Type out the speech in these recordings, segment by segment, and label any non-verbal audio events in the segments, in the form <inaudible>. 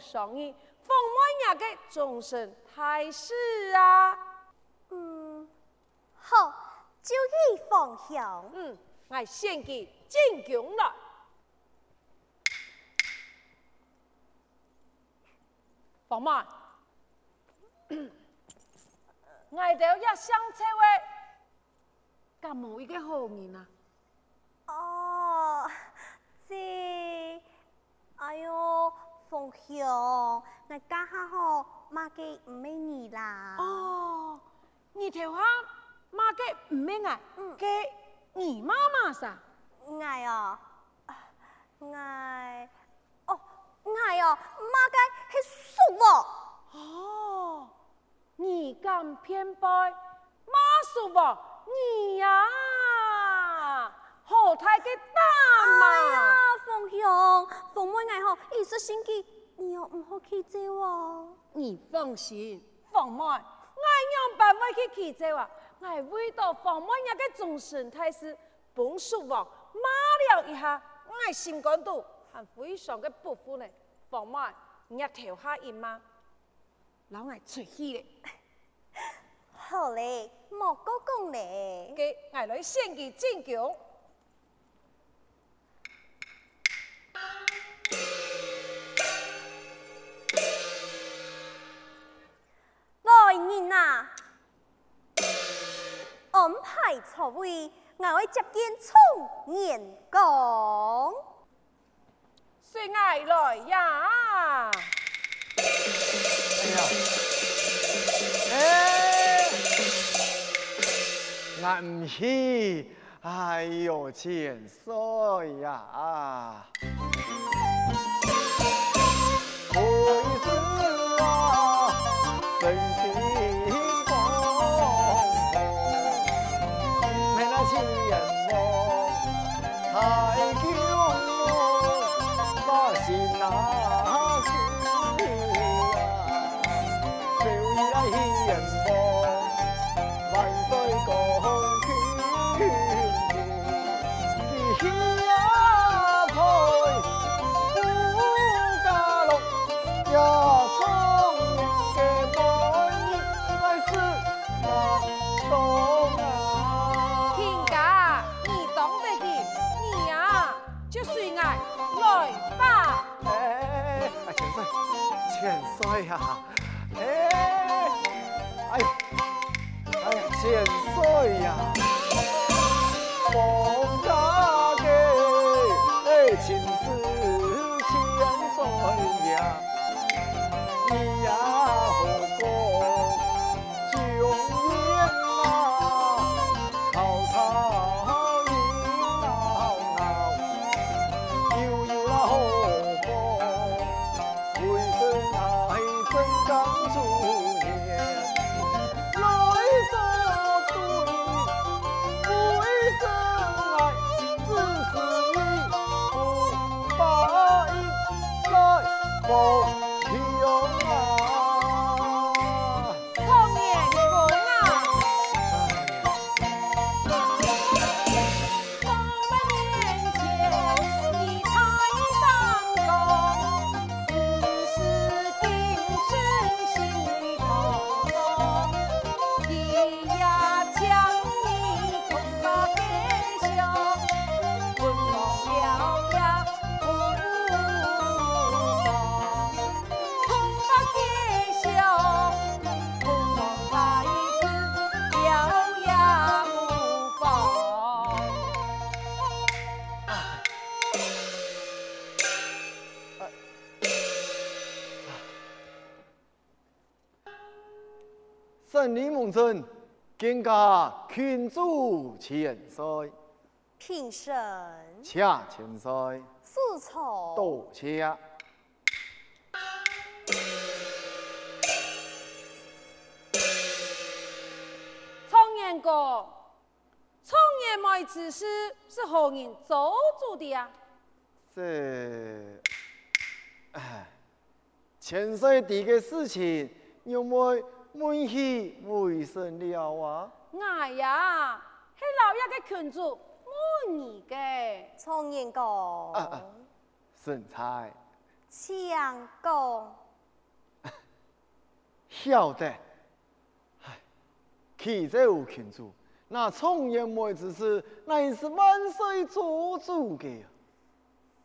上义，奉我爷的终身大事啊！嗯，好，就以奉行。嗯，我献给进宫了。宝马，我哋要相车位，干某一个好人啊！哦，这，哎呦。家下好妈给唔咩你啦？哦，你条下妈给唔咩啊？嘅你妈妈啥？爱哦，爱哦，爱哦，妈给系。哦，你敢偏白妈叔喎？你呀，好大嘅胆啊！凤雄，凤妹爱好，一时心机，你又唔好去做哦。你放心，凤妹，我样办法去去做啊！我为到凤妹那个终身大事，本叔王骂了一下，我心肝肚还非常的不服呢。凤妹，你要调下音吗？老爱出去咧。好嘞，莫讲讲嘞。给我来献计进宫。错位，我会接见冲年光。谁爱来呀？哎呀，哎，俺不是，哎呦，千岁呀，有意思啊！真。见驾群主千岁，平身，恰千岁，赐错，多谢。创业哥，创业卖知识是何人做主的呀？这，哎，千岁的个事情，有没问起为甚了啊？哎呀，是老爷的群主问你嘅。苍岩哥，神采，相公，<laughs> 晓得。其这有群主，那苍岩妹之事，乃是万岁做主的。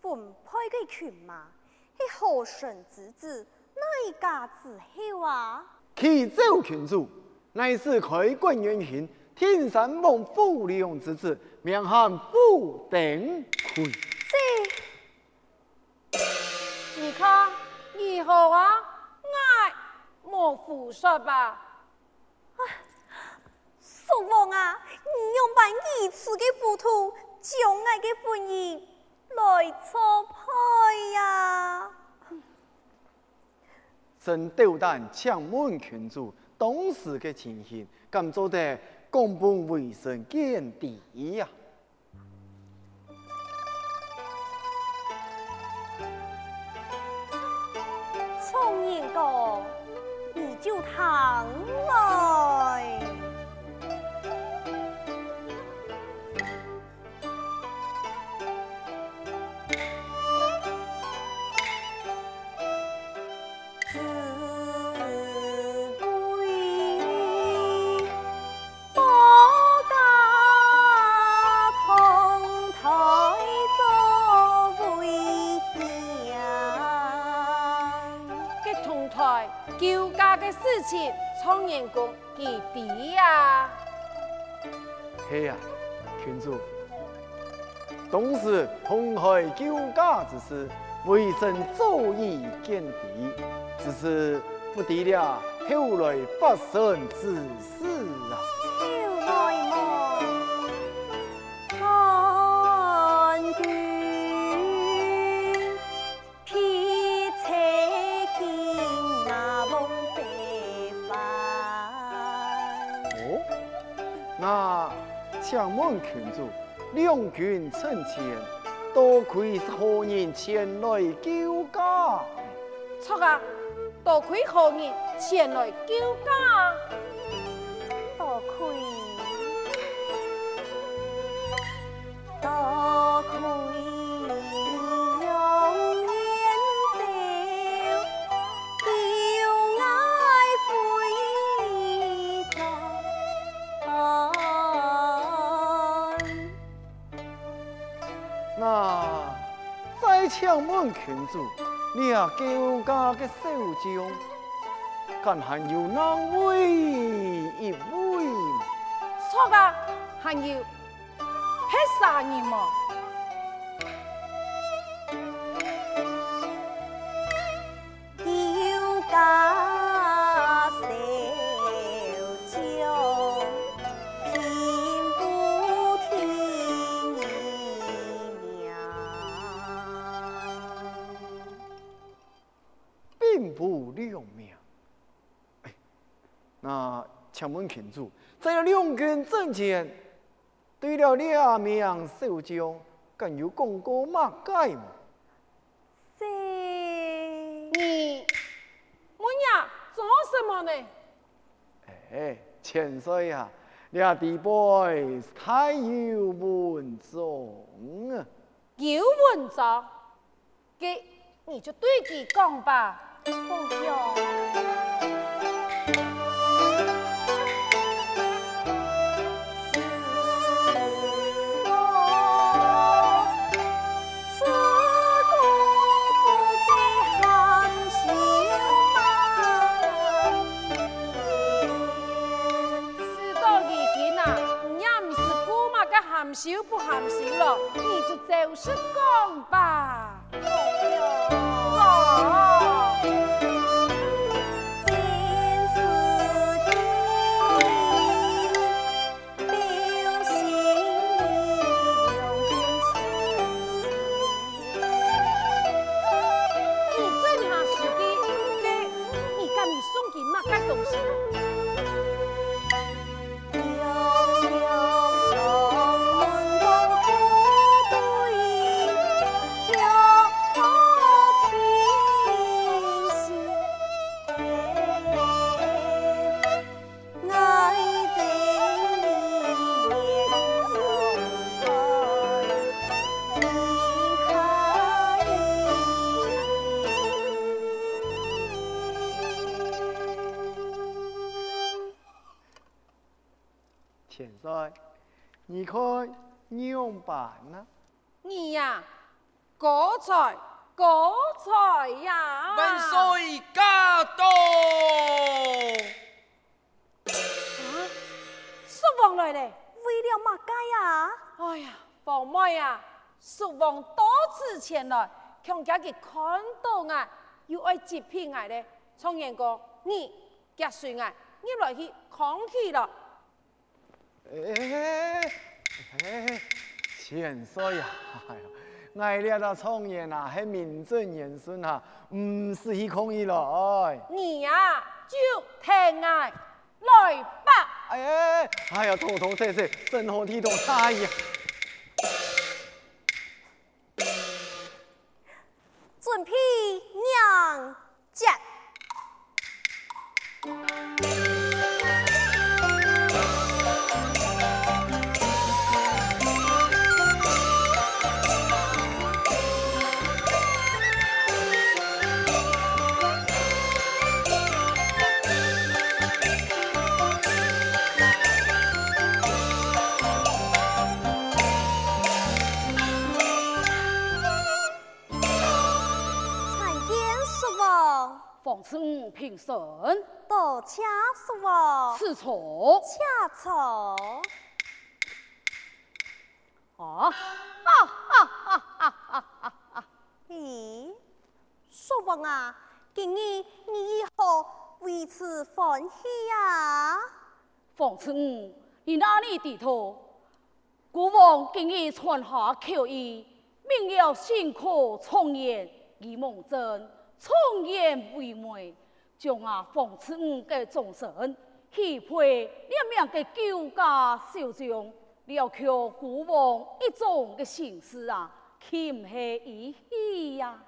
分配的群嘛，是何神之子？哪一家之后啊？其这有群主，乃是开国元勋天山王傅利用之子，名喊傅登魁。这，你看以后啊？爱莫胡说吧。父王啊，你用把一次的糊涂，将爱的婚姻来错配呀！真斗胆强问群主，当时的情形，敢做得公本为神见底呀？聪明哥，你就躺苍岩公几滴呀？嘿呀，群主，当时红海救驾之事，为臣早已见底，只是不敌了后来发生之事啊。将门群主，两军阵前，多亏是何人前来救驾？错啊，多亏何人前来救驾？将门群主，你啊救驾的手中，敢还有哪位一位？错吧，还有黑啥人嘛？将门群主，在两军阵前，对了两名守将，敢有功过马盖吗？这你我呀做什么呢？哎，千岁呀，俩弟辈太有文章啊！有文章，给你就对佢讲吧，凤兄。少不含羞了，你就就是讲吧。你看样办呢？你呀，高才高才呀！万岁驾到！啊，叔王来了，为了嘛该呀？哎呀，房妹呀，叔王多次前来，强家给看到啊，又爱接聘来咧。苍言哥，你夹水啊，你来去扛起了。哎哎，千岁呀！哎呀，挨了的创业呐，还名正言顺啊，唔是去抗议咯，哎。你呀，就听爱来吧。哎哎哎呀，头头是是，身后体统，哎呀。平身，多车说，吃错，恰错。啊，啊啊啊啊啊啊！咦，叔王啊，今日你以后为此欢喜啊？方次五，你哪里地头？国王今日传下口意，命要辛苦创业，以梦真创业为媒。将啊，方次五个众神，许配两名嘅旧家小将，了却国王一众嘅心思啊，岂唔系意气呀？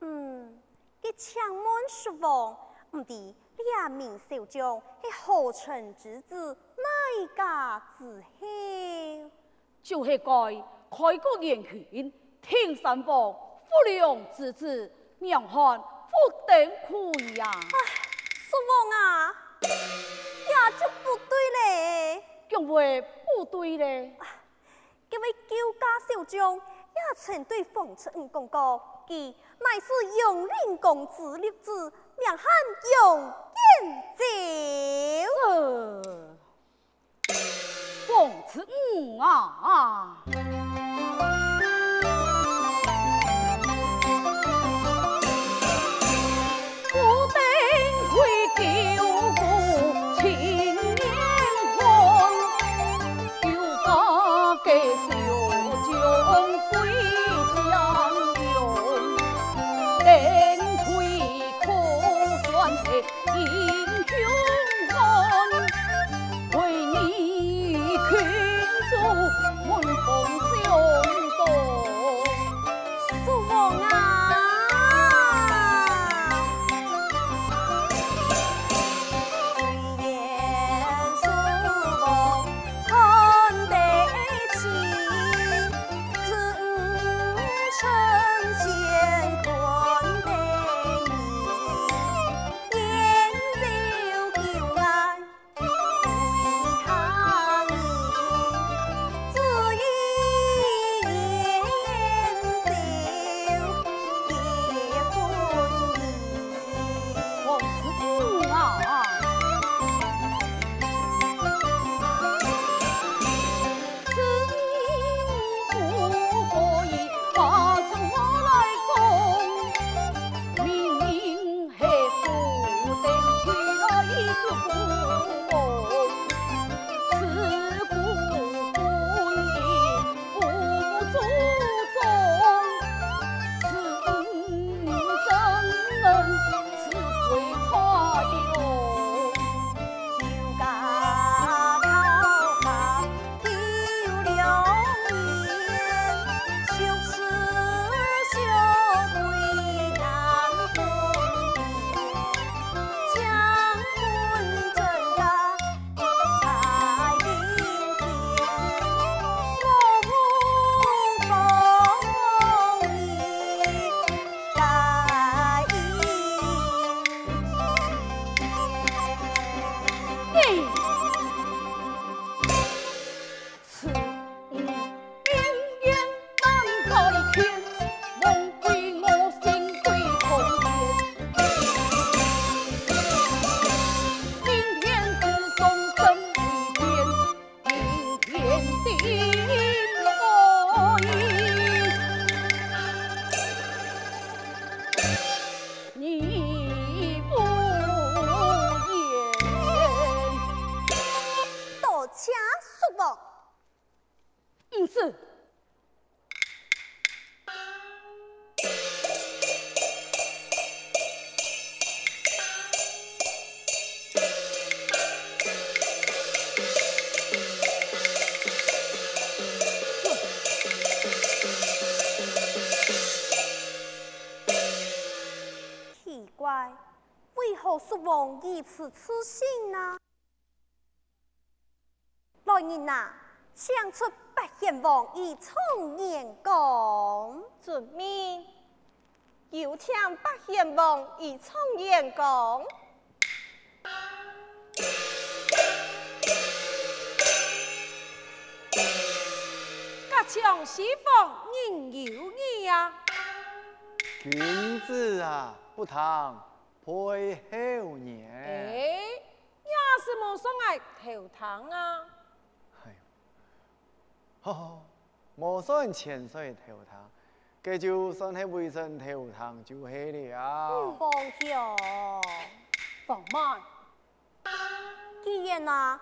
嗯，嘅强门叔王，唔知两名小将系何臣之子，哪一家子兄？就系该开国元勋，天山王不良之子，名汉。不等亏呀！哎，叔王啊，也就不对嘞。因为不对嘞？这位酒家小将也曾对方次五公过，其乃是永宁公子立志，名汉永延州。方次五啊！为此痴心呢？来人呐，请出八贤王与苍眼公。遵命。有请八贤王与苍眼公。家强媳妇人有你呀。君子啊，不堂背后来头堂啊。哎，呵呵，冇算千岁头堂，这就算系微臣头堂就系了。皇兄，放慢。既然啊，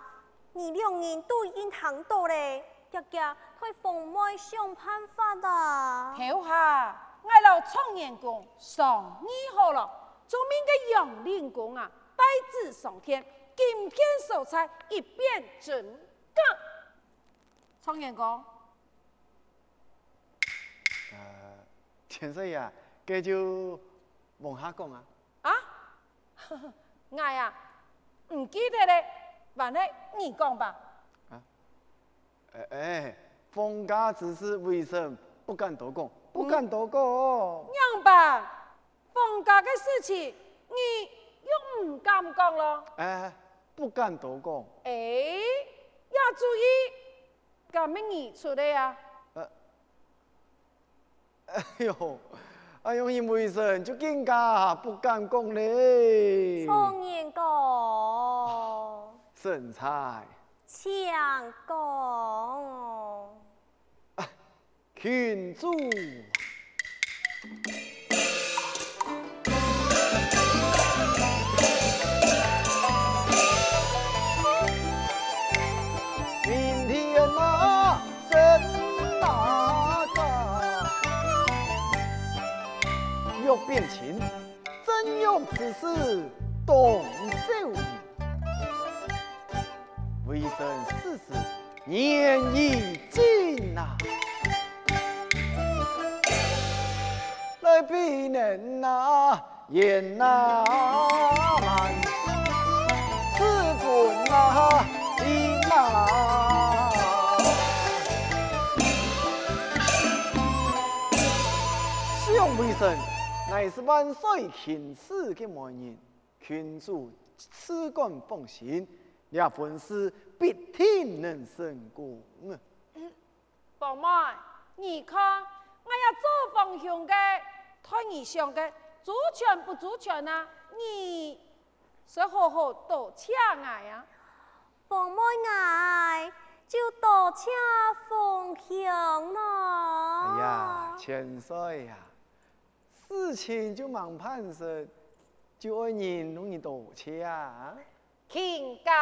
你两人都已经谈到嘞，家家替凤妹想办法啦。头下。我老创业工上你好了，做命嘅杨令公啊，带子上天，今天收差一变真假。苍眼公，呃，千岁呀，这就往下讲啊。啊？我 <laughs> 呀，唔记得咧，还是你讲吧。啊？哎哎，封家之事，微臣不敢多讲。不敢多讲。娘吧放假嘅事情，你又唔敢讲咯？哎，不敢多讲。哎，要注意，干咩你出来呀？呃，哎呦，哎呦，因为神就更加不敢讲嘞。苍眼公，神采，请讲。群主，万岁行事的媒人，群主此敢放心，也本事必定能成功。宝妹，你看我要做方向的。推你想的主权不主权啊？你说好好多请爱呀，凤妹爱就多请凤兄咯。哎呀，千岁呀，事情就忙办事，就爱人容易多请啊。请假。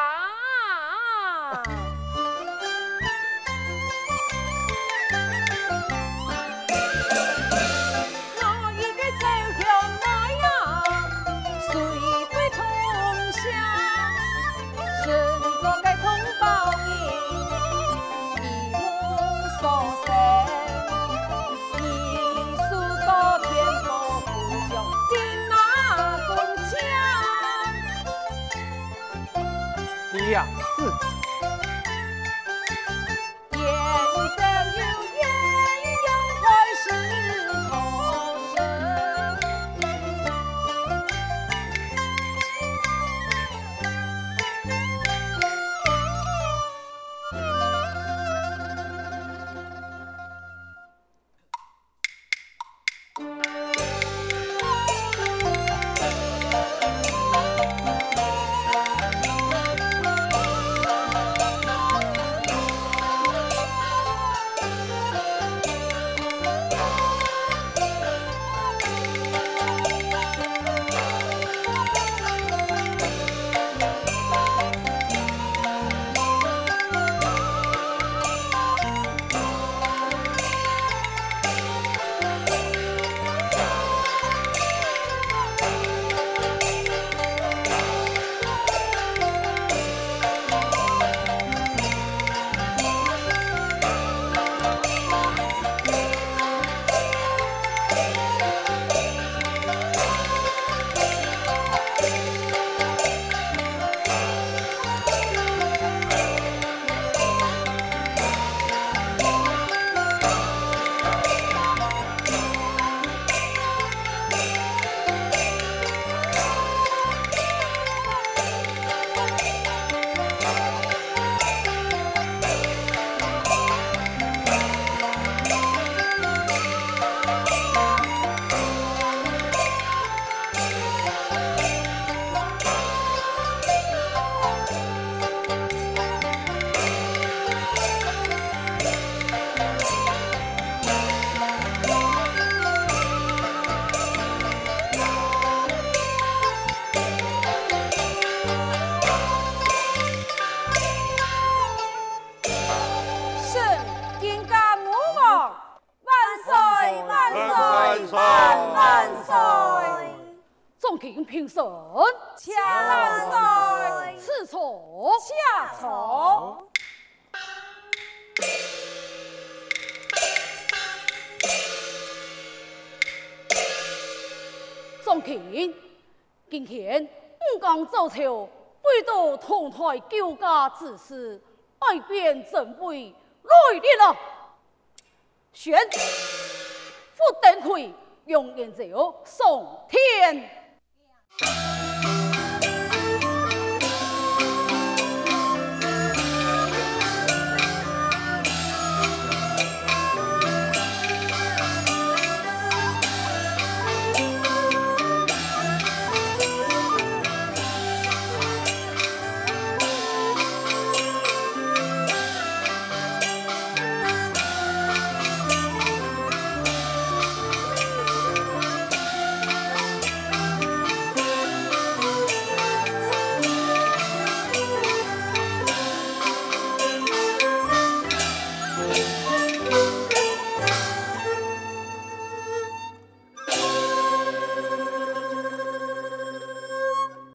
平身，恰万岁，赐座，下座。众卿，今天五江奏朝，为到同台救驾之事，爱变阵位来电了。宣，傅登魁、杨延昭送天。Música